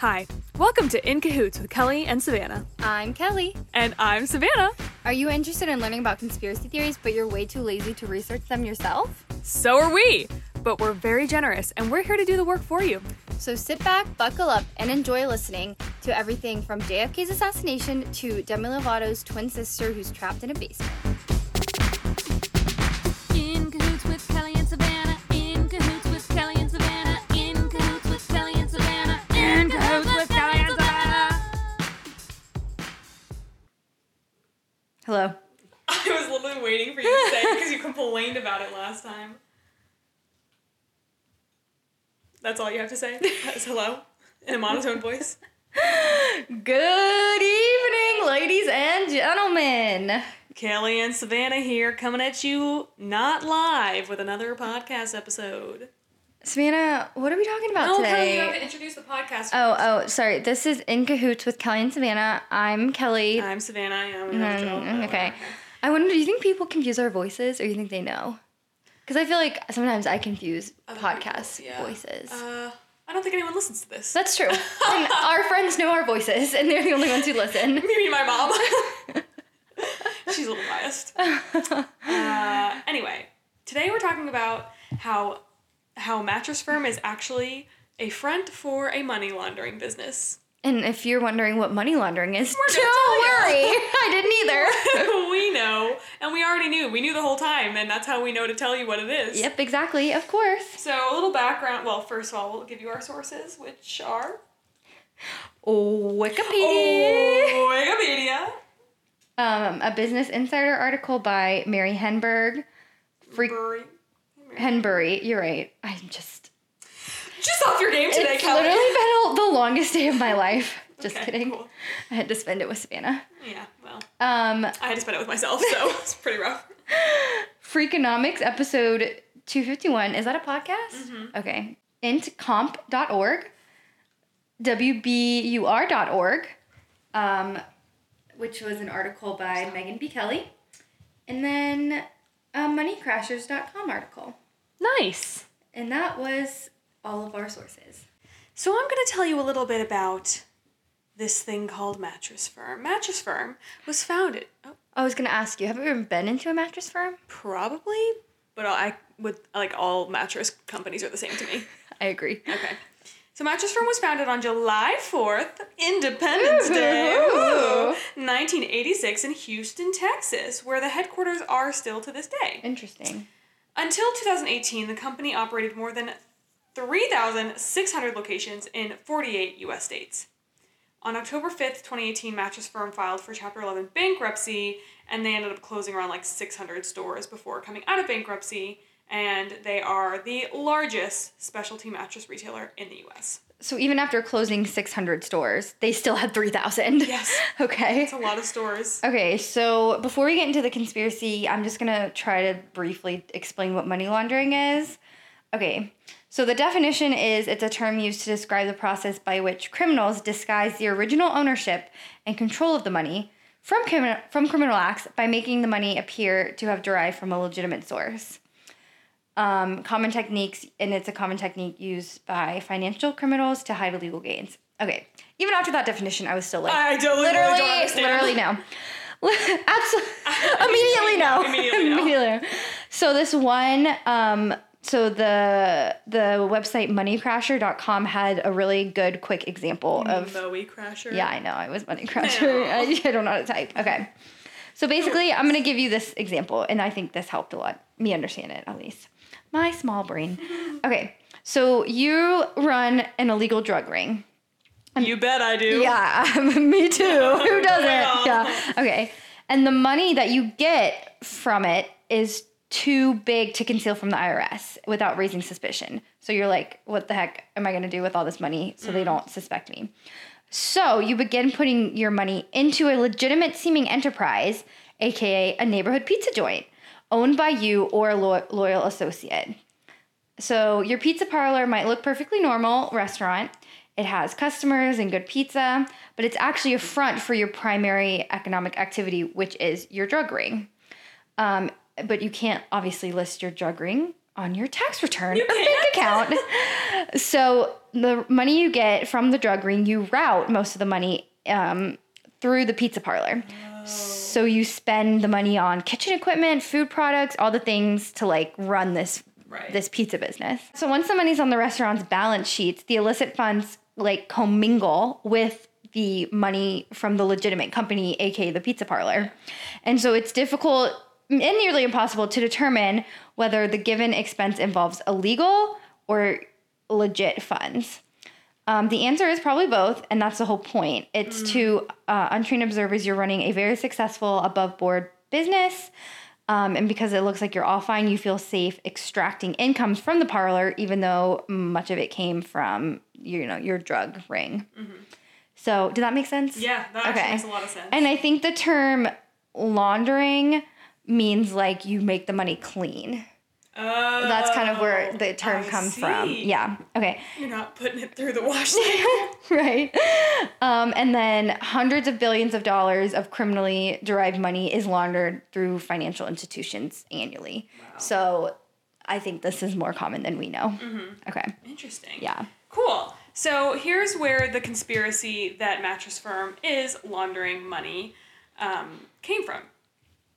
Hi, welcome to In Cahoots with Kelly and Savannah. I'm Kelly. And I'm Savannah. Are you interested in learning about conspiracy theories, but you're way too lazy to research them yourself? So are we, but we're very generous and we're here to do the work for you. So sit back, buckle up, and enjoy listening to everything from JFK's assassination to Demi Lovato's twin sister who's trapped in a basement. Hello. I was literally waiting for you to say because you complained about it last time. That's all you have to say? That's hello? In a monotone voice? Good evening, ladies and gentlemen. Kelly and Savannah here coming at you not live with another podcast episode. Savannah, what are we talking about No, Kelly, today? you have to introduce the podcast. Oh, oh, sorry. This is In Cahoots with Kelly and Savannah. I'm Kelly. I'm Savannah. I am. Mm, okay. I wonder, do you think people confuse our voices or do you think they know? Because I feel like sometimes I confuse Other podcast people, yeah. voices. Uh, I don't think anyone listens to this. That's true. and our friends know our voices, and they're the only ones who listen. Maybe my mom. She's a little biased. Uh, anyway, today we're talking about how how Mattress Firm is actually a front for a money laundering business. And if you're wondering what money laundering is, don't worry. I didn't either. we know, and we already knew. We knew the whole time, and that's how we know to tell you what it is. yep, exactly. Of course. So a little background. Well, first of all, we'll give you our sources, which are Wikipedia. Oh, Wikipedia. Um, a Business Insider article by Mary Henberg. Freak Hanbury. You're right. I'm just. Just off your game today, it's Kelly. literally been the longest day of my life. Just Okay, kidding. cool. I had to spend it with Savannah. Yeah, well, Um, I had to spend it with myself, so it's pretty rough. Freakonomics episode 251. Is that a podcast? Mm-hmm. Okay. Intcomp.org, WBUR.org, um, which was an article by Megan B. Kelly, and then a moneycrashers.com article. Nice. And that was all of our sources. So I'm going to tell you a little bit about this thing called Mattress Firm. Mattress Firm was founded, oh, I was going to ask you, have you ever been into a mattress firm? probably, but I would like all mattress companies are the same to me. I agree. Okay. So Mattress Firm was founded on July 4th, Independence Day, Ooh. 1986 in Houston, Texas, where the headquarters are still to this day. Interesting. Until 2018, the company operated more than 3,600 locations in 48 US states. On October 5th, 2018, Mattress Firm filed for Chapter 11 bankruptcy, and they ended up closing around like 600 stores before coming out of bankruptcy, and they are the largest specialty mattress retailer in the US. So even after closing 600 stores, they still had 3,000. Yes. Okay. It's a lot of stores. Okay, so before we get into the conspiracy, I'm just gonna try to briefly explain what money laundering is. Okay, so the definition is it's a term used to describe the process by which criminals disguise the original ownership and control of the money from, crimin- from criminal acts by making the money appear to have derived from a legitimate source. Um, common techniques, and it's a common technique used by financial criminals to hide illegal gains. Okay, even after that definition, I was still like, I don't really literally, don't literally no. Absolutely, immediately no. Immediately no. no. So this one, um, so the the website moneycrasher.com had a really good quick example of Moe Crasher. yeah, I know. I was money crasher. I, I don't know how to type. Okay. So basically, I'm going to give you this example, and I think this helped a lot. Me understand it, at least. My small brain. Okay. So you run an illegal drug ring. You bet I do. Yeah, me too. Who doesn't? Yeah. Okay. And the money that you get from it is too big to conceal from the IRS without raising suspicion. So you're like, what the heck am I going to do with all this money so they mm. don't suspect me? So you begin putting your money into a legitimate seeming enterprise, aka a neighborhood pizza joint, owned by you or a lo- loyal associate. So your pizza parlor might look perfectly normal restaurant. It has customers and good pizza, but it's actually a front for your primary economic activity, which is your drug ring. Um, but you can't obviously list your drug ring on your tax return You or bank account. so the money you get from the drug ring, you route most of the money um, through the pizza parlor. Oh. So you spend the money on kitchen equipment, food products, all the things to like run this Right. this pizza business. So once the money's on the restaurant's balance sheets, the illicit funds like commingle with the money from the legitimate company, aka the pizza parlor. And so it's difficult and nearly impossible to determine whether the given expense involves illegal or legit funds. Um, the answer is probably both, and that's the whole point. It's to uh, untrained observers, you're running a very successful above board business. Um, and because it looks like you're all fine, you feel safe extracting incomes from the parlor, even though much of it came from you know your drug ring. So, did that make sense? Yeah, that actually makes a lot of sense. And I think the term laundering means like you make the money clean. Oh, That's kind of where the term I comes from. Yeah. Okay. You're not putting it through the wash right. Um, and then hundreds of billions of dollars of criminally derived money is laundered through financial institutions annually. Wow. So I think this is more common than we know. Okay. Interesting. Yeah. Cool. So here's where the conspiracy that Mattress Firm is laundering money um, came from.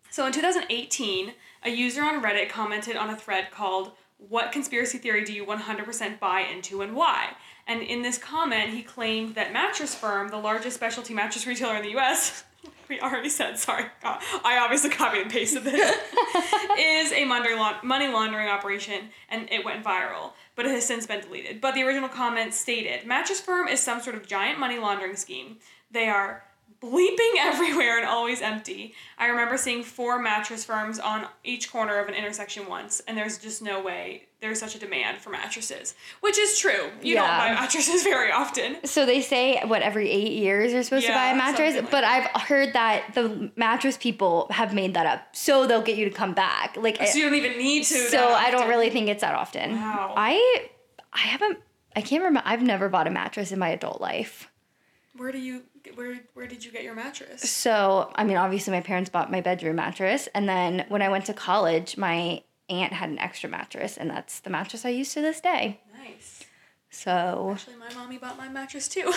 So in 2018, a user on Reddit commented on a thread called What Conspiracy Theory Do You 100% Buy Into and Why? And in this comment, he claimed that Mattress Firm, the largest specialty mattress retailer in the US, we already said, sorry, God, I obviously copied and pasted this, is a money money laundering operation and it went viral, but it has since been deleted. But the original comment stated Mattress Firm is some sort of giant money laundering scheme. They are bleeping everywhere and always empty. I remember seeing four mattress firms on each corner of an intersection once, and there's just no way there's such a demand for mattresses. Which is true. You don't buy mattresses very often. So they say what every eight years you're supposed to buy a mattress, like but I've heard that the mattress people have made that up so they'll get you to come back. Like So you don't even need to. so I don't really think it's that often. Wow. I I haven't I can't remember I've never bought a mattress in my adult life. Where do you where where did you get your mattress? So, I mean, obviously my parents bought my bedroom mattress and then when I went to college, my aunt had an extra mattress and that's the mattress I use to this day. Nice. So, Actually, my mommy bought my mattress too.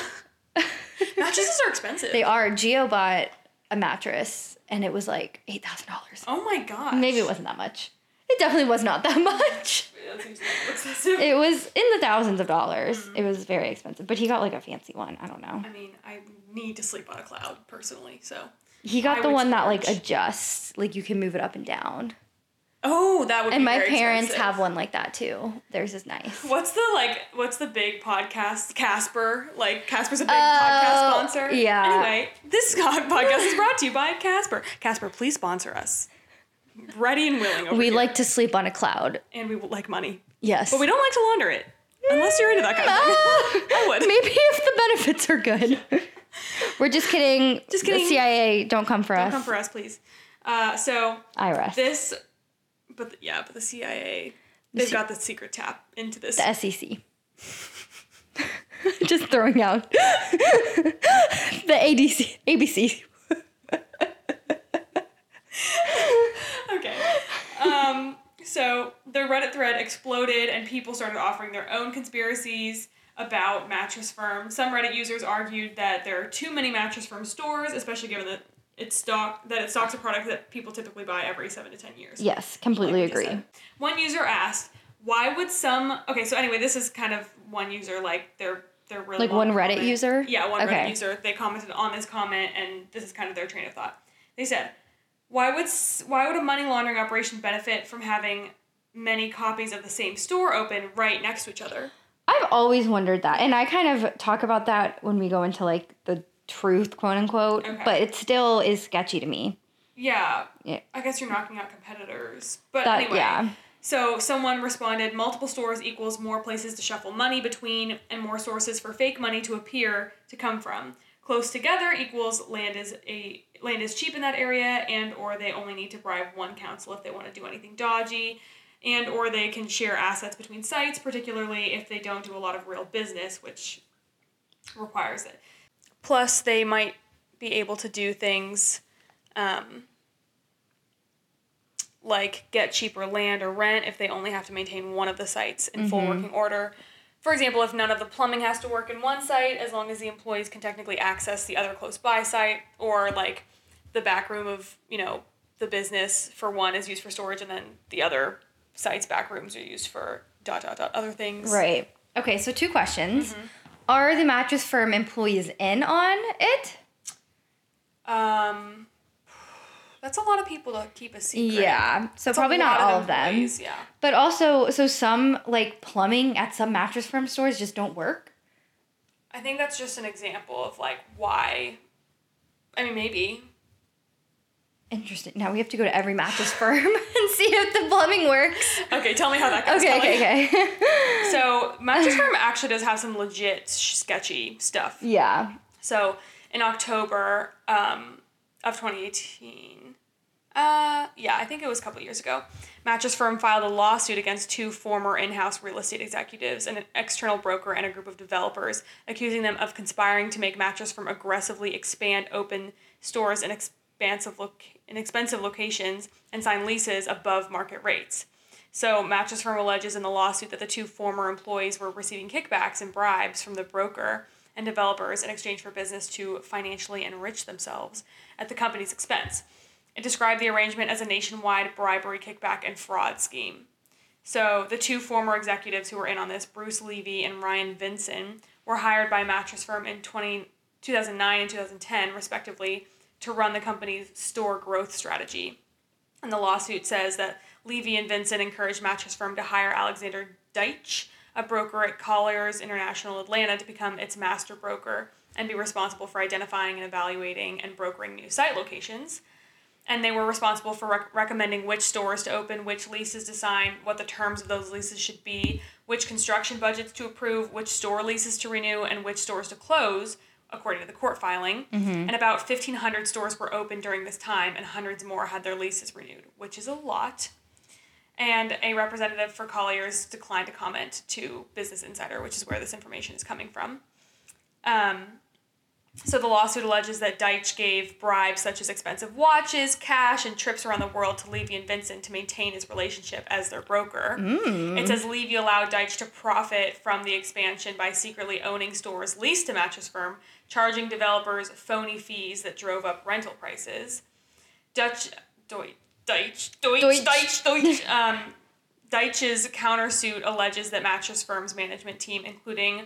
Mattresses are expensive. they are Geo bought a mattress and it was like $8,000. Oh my gosh. Maybe it wasn't that much. It definitely was not that much. That seems a little excessive. It was in the thousands of dollars. Mm-hmm. It was very expensive, but he got like a fancy one. I don't know. I mean, I need to sleep on a cloud personally, so. He got I the one that like adjusts, like you can move it up and down. Oh, that would. And my parents expensive. have one like that too. Theirs is nice. What's the like? What's the big podcast? Casper. Like Casper's a big Oh, podcast sponsor. yeah. Anyway, this podcast is brought to you by Casper. Casper, please sponsor us. Ready and willing. Over We here. like to sleep on a cloud. and we like money, Yes. but we don't like to launder it unless you're into that kind of thing. I would. Maybe if the benefits are good. We're just kidding. Just kidding. The CIA, don't come for us. Don't come for us, please. Uh, so IRS. this, but the, yeah, but the CIA, they've C- got the secret tap into this. the SEC. just throwing out the ADC, ABC. Okay. Um, so the Reddit thread exploded and people started offering their own conspiracies about mattress firm. Some Reddit users argued that there are too many mattress firm stores, especially given that it's stock that it stocks a product that people typically buy every seven to ten years. Yes, completely like agree. said. One user asked, "Why would some?" Okay, so anyway, this is kind of one user like they're they're really Like one Reddit comment. user? Yeah, one Okay. Reddit user. They commented on this comment, and this is kind of their train of thought. They said, "Why would why would a money laundering operation benefit from having many copies of the same store open right next to each other?" I've always wondered that. And I kind of talk about that when we go into like the truth, quote unquote, Okay. but it still is sketchy to me. Yeah, Yeah. I guess you're knocking out competitors. But That- anyway, yeah. So someone responded, multiple stores equals more places to shuffle money between and more sources for fake money to appear to come from. Close together equals land is a land is cheap in that area and or they only need to bribe one council if they want to do anything dodgy and or they can share assets between sites particularly if they don't do a lot of real business which requires it. Plus they might be able to do things um, like get cheaper land or rent if they only have to maintain one of the sites in full working order. For example, if none of the plumbing has to work in one site, as long as the employees can technically access the other close by site, or like the back room of, you know, the business for one is used for storage and then the other site's back rooms are used for dot dot dot other things. Right. Okay, so two questions. Are the mattress firm employees in on it? Um that's a lot of people to keep a secret. Yeah. So a probably not all of them. employees, Yeah. But also, so some like plumbing at some mattress firm stores just don't work. I think that's just an example of like why. I mean, maybe. Interesting. Now we have to go to every mattress firm and see if the plumbing works. Okay, tell me how that goes. Okay, okay, okay. So, Mattress Firm actually does have some legit sketchy stuff. yeah. So, in October um, of 2018, uh, yeah, I think it was a couple years ago, Mattress Firm filed a lawsuit against two former in house real estate executives, and an external broker, and a group of developers, accusing them of conspiring to make Mattress Firm aggressively expand open stores in expansive, loc- in expensive locations and sign leases above market rates. So, Mattress Firm alleges in the lawsuit that the two former employees were receiving kickbacks and bribes from the broker and developers in exchange for business to financially enrich themselves at the company's expense. It described the arrangement as a nationwide bribery, kickback, and fraud scheme. So, the two former executives who were in on this, Bruce Levy and Ryan Vinson, were hired by Mattress Firm in 20, 2009 and 2010, respectively, to run the company's store growth strategy. And the lawsuit says that Levy and Vincent encouraged Mattress Firm to hire Alexander Deitch, a broker at Colliers International Atlanta, to become its master broker and be responsible for identifying and evaluating and brokering new site locations. And they were responsible for rec- recommending which stores to open, which leases to sign, what the terms of those leases should be, which construction budgets to approve, which store leases to renew, and which stores to close, according to the court filing. Mm-hmm. And about 1,500 stores were open during this time, and hundreds more had their leases renewed, which is a lot. And a representative for Colliers declined to comment to Business Insider, which is where this information is coming from. Um, so the lawsuit alleges that Deitch gave bribes such as expensive watches, cash, and trips around the world to Levy and Vincent to maintain his relationship as their broker. It says Levy allowed Deitch to profit from the expansion by secretly owning stores leased to Mattress Firm, charging developers phony fees that drove up rental prices. Dutch Deutsch Deitch Deutsch Deutsch. Deitch Deutsch um, Deitch's countersuit alleges that Mattress Firm's management team, including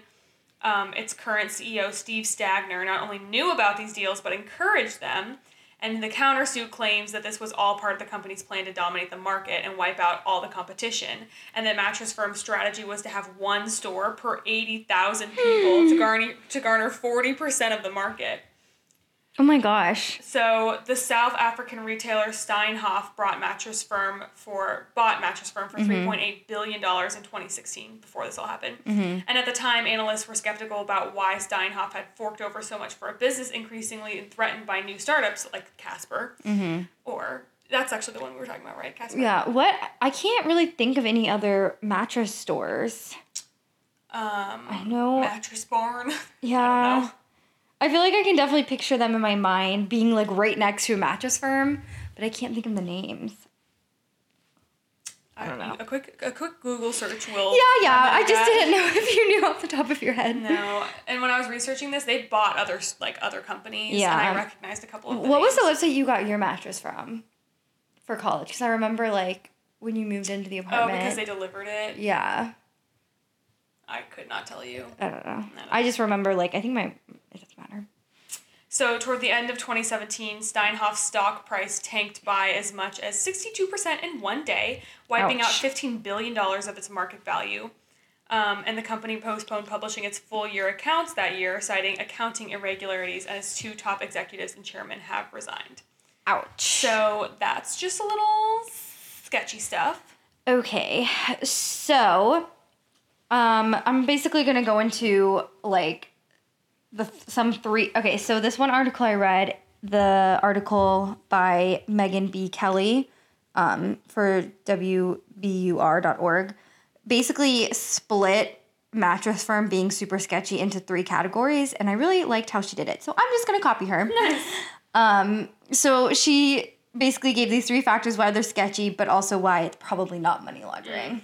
um, its current CEO Steve Stagner not only knew about these deals but encouraged them. And the countersuit claims that this was all part of the company's plan to dominate the market and wipe out all the competition, and that Mattress Firm's strategy was to have one store per eighty thousand people to garner to garner forty percent of the market. Oh my gosh. So the South African retailer Steinhoff brought Mattress Firm for bought Mattress Firm for mm-hmm. three point eight billion dollars in 2016 before this all happened. Mm-hmm. And at the time, analysts were skeptical about why Steinhoff had forked over so much for a business increasingly threatened by new startups like Casper. Mm-hmm. Or that's actually the one we were talking about, right? Casper. Yeah. What? I can't really think of any other mattress stores. Um, I know. Mattress Barn. Yeah. I feel like I can definitely picture them in my mind being like right next to a mattress firm, but I can't think of the names. I don't know. A quick a quick Google search will. Yeah, yeah. I just that. didn't know if you knew off the top of your head. No, and when I was researching this, they bought other like other companies, Yeah. and I recognized a couple of. What was the website you got your mattress from for college? Because I remember like when you moved into the apartment. Oh, because they delivered it. yeah. I could not tell you. I don't know. I don't I just remember like I think my it doesn't matter. So toward the end of 2017, Steinhoff's stock price tanked by as much as 62% in one day, wiping out 15 billion dollars of its market value. Um, and the company postponed publishing its full year accounts that year, citing accounting irregularities, and its two top executives and chairman have resigned. Ouch. So that's just a little sketchy stuff. Okay, so um, I'm basically gonna go into like the some three. Okay, so this one article I read, the article by Megan B. Kelly um, for WBUR.org, basically split mattress firm being super sketchy into three categories, and I really liked how she did it. So I'm just gonna copy her. Nice. Um, so she basically gave these three factors why they're sketchy, but also why it's probably not money laundering.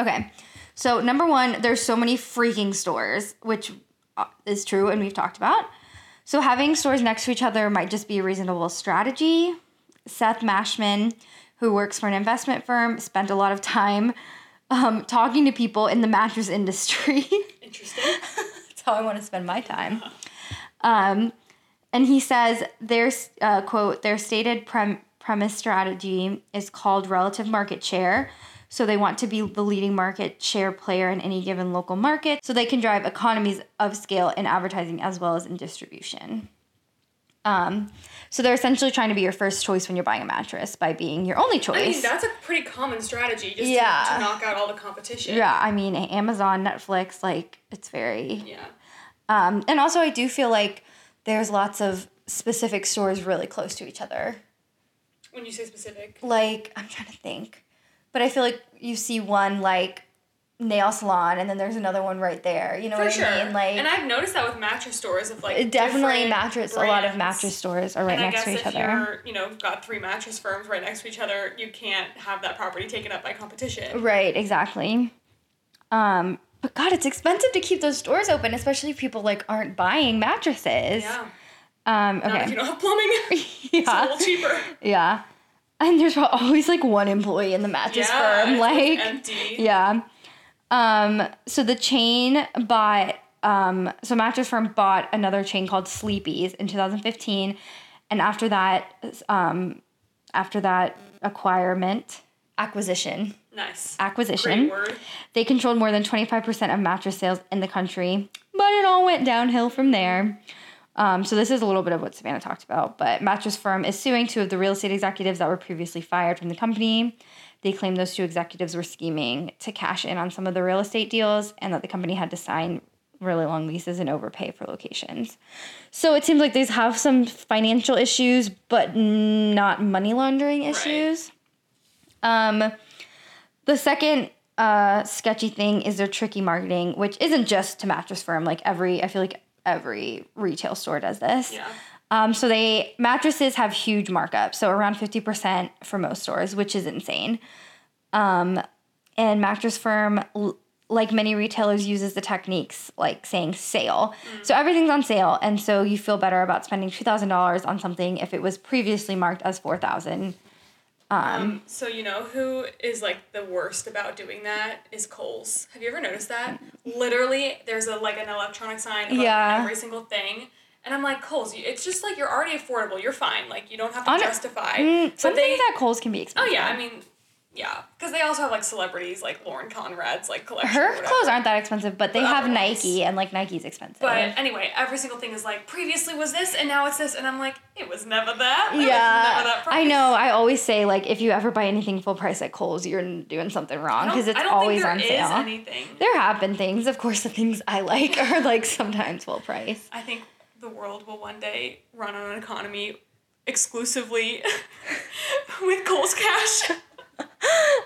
Okay. So, number one, there's so many freaking stores, which uh, is true and we've talked about. So, having stores next to each other might just be a reasonable strategy. Seth Mashman, who works for an investment firm, spent a lot of time um, talking to people in the mattress industry. Interesting. That's how I want to spend my time. Um, and he says their uh, quote their stated prem- premise strategy is called relative market share. So they want to be the leading market share player in any given local market, so they can drive economies of scale in advertising as well as in distribution. Um, so they're essentially trying to be your first choice when you're buying a mattress by being your only choice. I mean, that's a pretty common strategy just Yeah. to, to knock out all the competition. yeah, I mean Amazon, Netflix, like it's very Yeah. Um, and also, I do feel like there's lots of specific stores really close to each other. When you say specific. Like, I'm trying to think, but I feel like you see one like nail salon, and then there's another one right there. You know For what sure. I mean? Like, and I've noticed that with mattress stores of like definitely mattress. A lot of mattress stores are right and next to each if other. you're, you know, got three mattress firms right next to each other, you can't have that property taken up by competition. Right, exactly. Um, but God, it's expensive to keep those stores open, especially if people like aren't buying mattresses. Yeah. Um, Not if you okay. don't have plumbing. it's a little cheaper. Yeah. And there's always like one employee in the mattress Yeah. firm. Like, empty. yeah. Um, so the chain bought, um, so mattress firm bought another chain called Sleepy's in 2015. And after that, um, after that acquirement, acquisition, Nice. acquisition, they controlled more than 25% of mattress sales in the country, but it all went downhill from there. Um, so this is a little bit of what Savannah talked about, but mattress firm is suing two of the real estate executives that were previously fired from the company. They claim those two executives were scheming to cash in on some of the real estate deals and that the company had to sign really long leases and overpay for locations. So it seems like they have some financial issues, but not money laundering issues. Um, the second uh, sketchy thing is their tricky marketing, which isn't just to mattress firm. Like every, I feel like every retail store does this. Yeah. Um, so they mattresses have huge markups, so around fifty percent for most stores, which is insane. Um, and mattress firm, l- like many retailers, uses the techniques like saying sale. So everything's on sale, and so you feel better about spending two thousand dollars on something if it was previously marked as four thousand. Um, so you know who is like the worst about doing that is Kohl's. Have you ever noticed that? Literally, there's a like an electronic sign above Yeah. every single thing, and I'm like Kohl's. It's just like you're already affordable. You're fine. Like you don't have to On- justify. Mm, some they, things at Kohl's can be expensive. oh yeah, I mean, yeah, because they also have like celebrities like Lauren Conrad's like collection. her clothes aren't that expensive, but they But have Nike, and like Nike's expensive. But anyway, every single thing is like previously was this and now it's this, and I'm like, it was never that. It was never yeah, that I know. I always say like if you ever buy anything full price at Kohl's, you're doing something wrong because it's I don't always think on there sale. anything. There have been things, of course, the things I like are like sometimes full price. I think the world will one day run on an economy exclusively with Kohl's cash.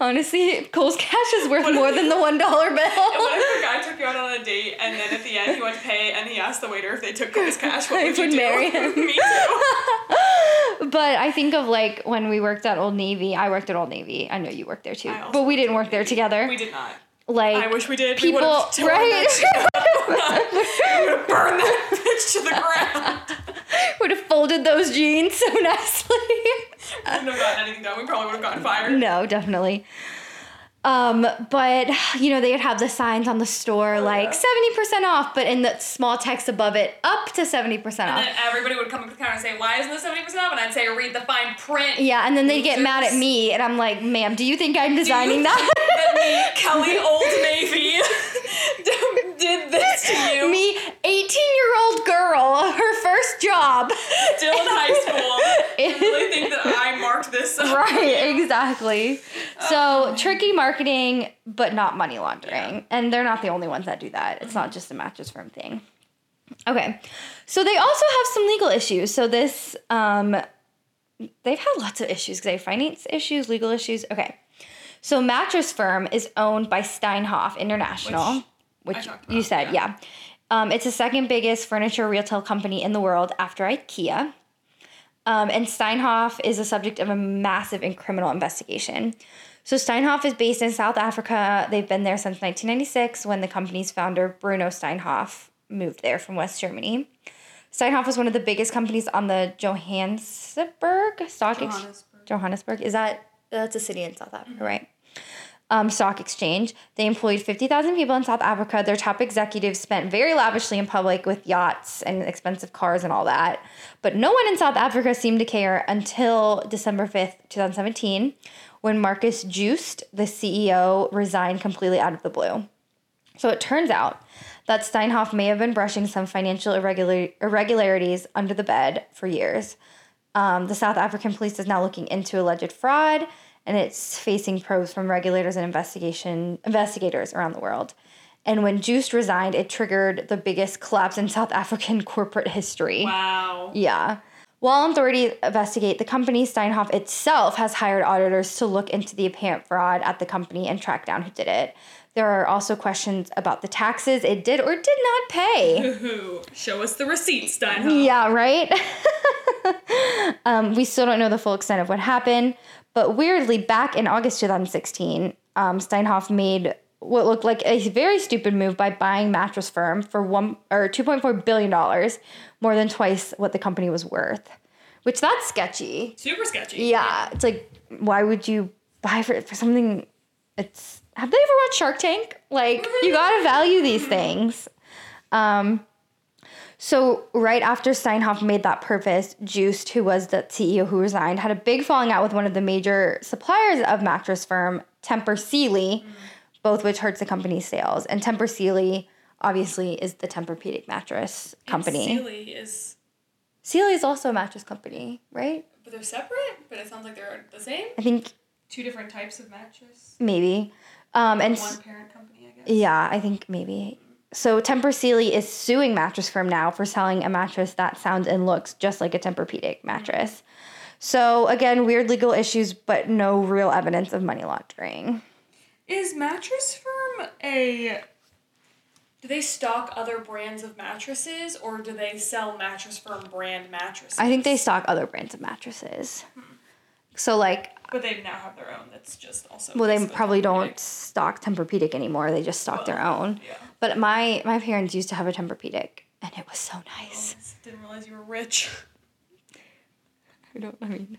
Honestly, Kohl's cash is worth more than the one dollar bill. what if a guy took you out on a date and then at the end he went to pay and he asked the waiter if they took Kohl's cash? What I would you would do? marry him. Me too. but I think of like when we worked at Old Navy. I worked at Old Navy. I know you worked there too, but we didn't work there together. We did not. like I wish we did. people, would have torn right? we would have burned that bitch to the ground. would have folded those jeans so nicely. Wouldn't have gotten anything done. We probably would have gotten fired. no, definitely. Um, but you know, they'd have the signs on the store like yeah. 70% off, but in the small text above it, up to 70% off. And then everybody would come up to the counter and say, "Why isn't this seventy percent off?" And I'd say, "Read the fine print." Yeah, and then they'd get mad at me, and I'm like, ma'am, do you think I'm designing that? that me, Kelly Old Navy, did this to you? me, 18 year old girl, her first job. still in high school. You really think that I marked this up? right, exactly. So tricky marketing, but not money laundering. Yeah. And they're not the only ones that do that. It's not just a mattress firm thing. Okay. So they also have some legal issues. So this, um, they've had lots of issues because they have finance issues, legal issues. Okay. So mattress firm is owned by Steinhoff International, Which which, you said, yeah. yeah. Um, it's the second biggest furniture retail company in the world after IKEA. Um, and Steinhoff is the subject of a massive and criminal investigation. So Steinhoff is based in South Africa. They've been there since 1996 when the company's founder, Bruno Steinhoff, moved there from West Germany. Steinhoff was one of the biggest companies on the Johannesburg Stock Exchange. Johannesburg. Johannesburg. Is that that's a city in South Africa, right? Um, stock exchange. They employed 50,000 people in South Africa. Their top executives spent very lavishly in public with yachts and expensive cars and all that. But no one in South Africa seemed to care until December 5th, 2017, when Markus Jooste, the CEO, resigned completely out of the blue. So it turns out that Steinhoff may have been brushing some financial irregular- irregularities under the bed for years. Um, the South African police is now looking into alleged fraud, and it's facing probes from regulators and investigation investigators around the world. And when Jooste resigned, it triggered the biggest collapse in South African corporate history. Wow. Yeah. While authorities investigate, the company Steinhoff itself has hired auditors to look into the apparent fraud at the company and track down who did it. There are also questions about the taxes it did or did not pay. Ooh, show us the receipts, Steinhoff. Yeah, right? um, we still don't know the full extent of what happened, but weirdly, back in August 2016, um, Steinhoff made what looked like a very stupid move by buying Mattress Firm for one or 2.4 billion dollars, more than twice what the company was worth. Which that's sketchy. Super sketchy. Yeah, it's like why would you buy for for something? It's have they ever watched Shark Tank? Like you gotta value these things. Um, so right after Steinhoff made that purpose, Jooste, who was the CEO who resigned, had a big falling out with one of the major suppliers of mattress firm, Tempur Sealy, both which hurts the company's sales. And Tempur Sealy obviously is the Tempur-Pedic mattress company. Sealy is, Sealy is also a mattress company, right? but they're separate. But it sounds like they're the same. I think Two different types of mattress. maybe. Um, and One parent company, I guess. yeah, I think maybe. So Tempur Sealy is suing Mattress Firm now for selling a mattress that sounds and looks just like a Tempur-Pedic mm-hmm. mattress. So again, weird legal issues, but no real evidence of money laundering. Is Mattress Firm a? Do they stock other brands of mattresses, or do they sell Mattress Firm brand mattresses? I think they stock other brands of mattresses. Hmm. So like, But they now have their own. That's just also. well, they probably don't stock Tempur-Pedic anymore. They just stock their own. Yeah. But my my parents used to have a Tempur-Pedic, and it was so nice. Oh, didn't realize you were rich. I don't. I mean,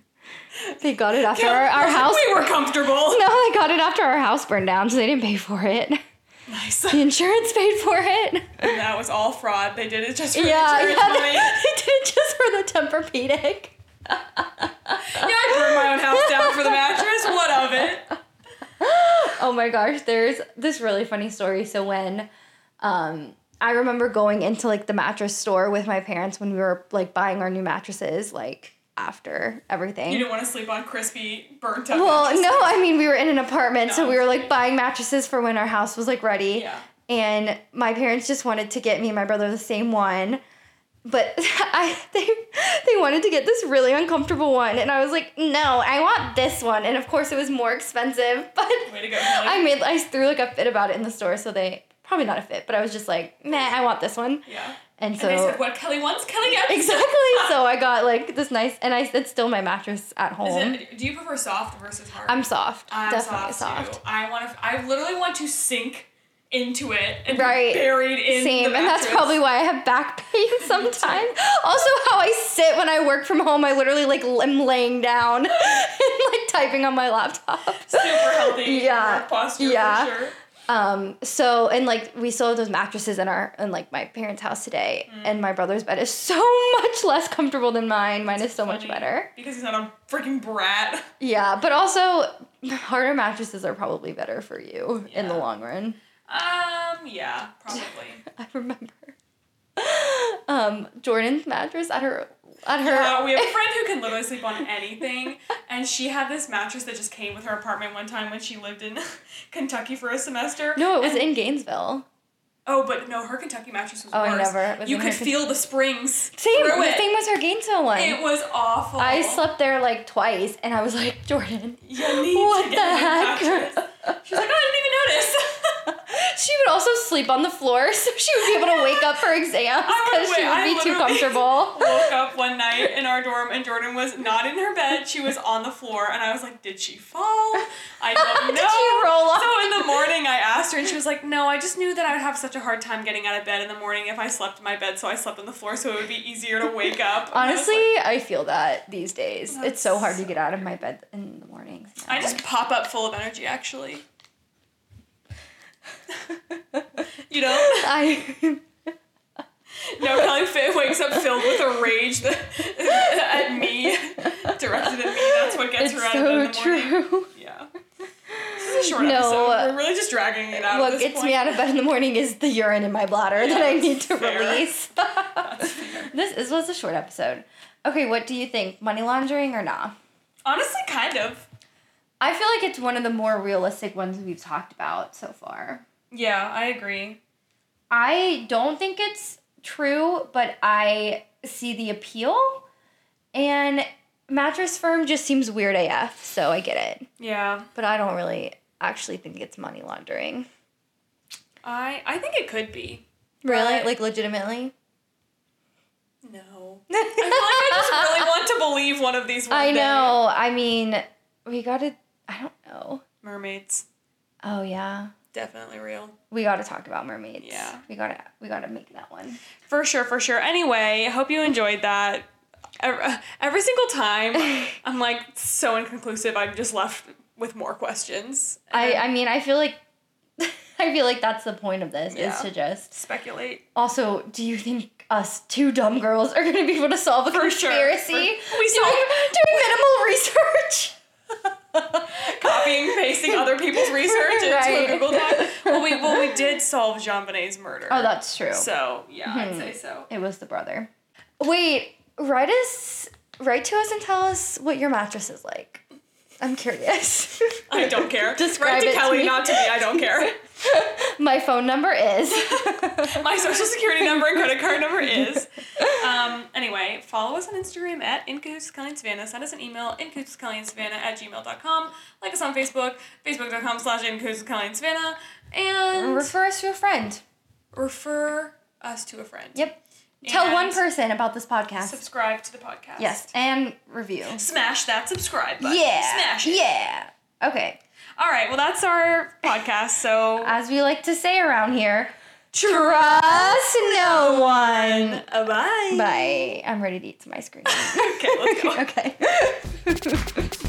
they got it after our, our house. We were comfortable. No, they got it after our house burned down, so they didn't pay for it. Nice. The insurance paid for it. And that was all fraud. They did it just for Yeah, the yeah, insurance they, money. they did it just for the Tempur-Pedic. Yeah, I burned my own house down for the mattress. What of it? Oh my gosh, there's this really funny story. So when um I remember going into like the mattress store with my parents when we were like buying our new mattresses, like after everything. You didn't want to sleep on crispy, burnt up. well, mattresses. no, I mean we were in an apartment, so we were like buying mattresses for when our house was like ready. Yeah. And my parents just wanted to get me and my brother the same one. But I they they wanted to get this really uncomfortable one and I was like, "No, I want this one." And of course it was more expensive, but Way to go, I made I threw like a fit about it in the store, so they probably not a fit, but I was just like, "Nah, I want this one." Yeah. And so And they said, what Kelly wants, Kelly gets. Exactly. so I got like this nice and I it's still my mattress at home. it, do you prefer soft versus hard? I'm soft. I'm definitely soft, soft. too. I want to. I literally want to sink into it and Right. be buried in Same, and that's probably why I have back pain sometimes. also, how I sit when I work from home, I literally like am laying down and like typing on my laptop. super healthy. Yeah, posture yeah. for sure. Um, so and like we still have those mattresses in our in like my parents' house today, Mm. and my brother's bed is so much less comfortable than mine. Mine is so much better. because he's not a freaking brat. Yeah, but also harder mattresses are probably better for you in the long run. Um, yeah, probably. I remember um, Jordan's mattress at her at her. Uh, we have a friend who can literally sleep on anything, and she had this mattress that just came with her apartment one time when she lived in Kentucky for a semester. no, it was and- in Gainesville. Oh, but no, her Kentucky mattress was Oh, I worse. never- you could feel the springs Same, through the it. same was her Gainesville one. It was awful. I slept there like twice, and I was like, Jordan, You need What to the get a new heck? mattress. She's like, oh, I didn't even notice. She would also sleep on the floor so she would be able to wake up for exams because she would I be too comfortable. woke up one night in our dorm and Jordan was not in her bed. She was on the floor and I was like, Did she fall? I don't know. Did she roll off? So in the morning I asked her and she was like, No, I just knew that I would have such a hard time getting out of bed in the morning if I slept in my bed, so I slept on the floor so it would be easier to wake up. And I Honestly, like- I feel that these days. It's so hard to get out of my bed in the mornings. I just pop up full of energy actually. You know? I No, Kelly Fit wakes up filled with a rage that, at me, directed at me. That's what gets it's her out of bed in so the morning. true. Yeah. This is a short No, episode. uh, We're really just dragging it out. What gets point. me out of bed in the morning is the urine in my bladder that I need to fair. release. This, this was a short episode. Okay, what do you think? Money laundering or nah? Honestly, kind of. I feel like it's one of the more realistic ones we've talked about so far. Yeah, I agree. I don't think it's true, but I see the appeal. And Mattress Firm just seems weird AF, so I get it. Yeah, But I don't really actually think it's money laundering. I I think it could be. Really? Like legitimately? No. I feel like I just really want to believe one of these. One I day. know. I mean, we gotta. I don't know. Mermaids, Oh yeah, definitely real. we gotta talk about mermaids. Yeah. we gotta we gotta make that one. For sure, for sure. Anyway, hope you enjoyed that. Every, uh, every single time, I'm like so inconclusive. I'm just left with more questions. I I mean, I feel like I feel like that's the point of this Yeah. is to just. speculate. Also, do you think us two dumb girls are gonna be able to solve a For sure. conspiracy? For- we doing, solve- doing minimal research. Copying, pasting other people's research into Right. a Google Doc. Well, we well we did solve JonBenét's murder. Oh, that's true. so yeah, I'd Hmm. say so. It was the brother. Wait, write us, write to us and tell us what your mattress is like. I'm curious. I don't care. Describe Write to it to Kelly, me. not to me. I don't care. My phone number is. My social security number and credit card number is. Um, anyway, follow us on Instagram at InCahootsKelly Savannah. Send us an email, InCahootsKellyandSavannah at gmail.com. Like us on Facebook, Facebook.com slash InCahootsKelly Savannah. And Refer us to a friend. refer us to a friend. Yep. Tell one person about this podcast. Subscribe to the podcast. yes, and review. Smash that subscribe button. Yeah. Smash it. Yeah. Okay. All right. Well, that's our podcast. So As we like to say around here, trust no one. uh, bye. Bye. I'm ready to eat some ice cream. Okay, let's go. okay.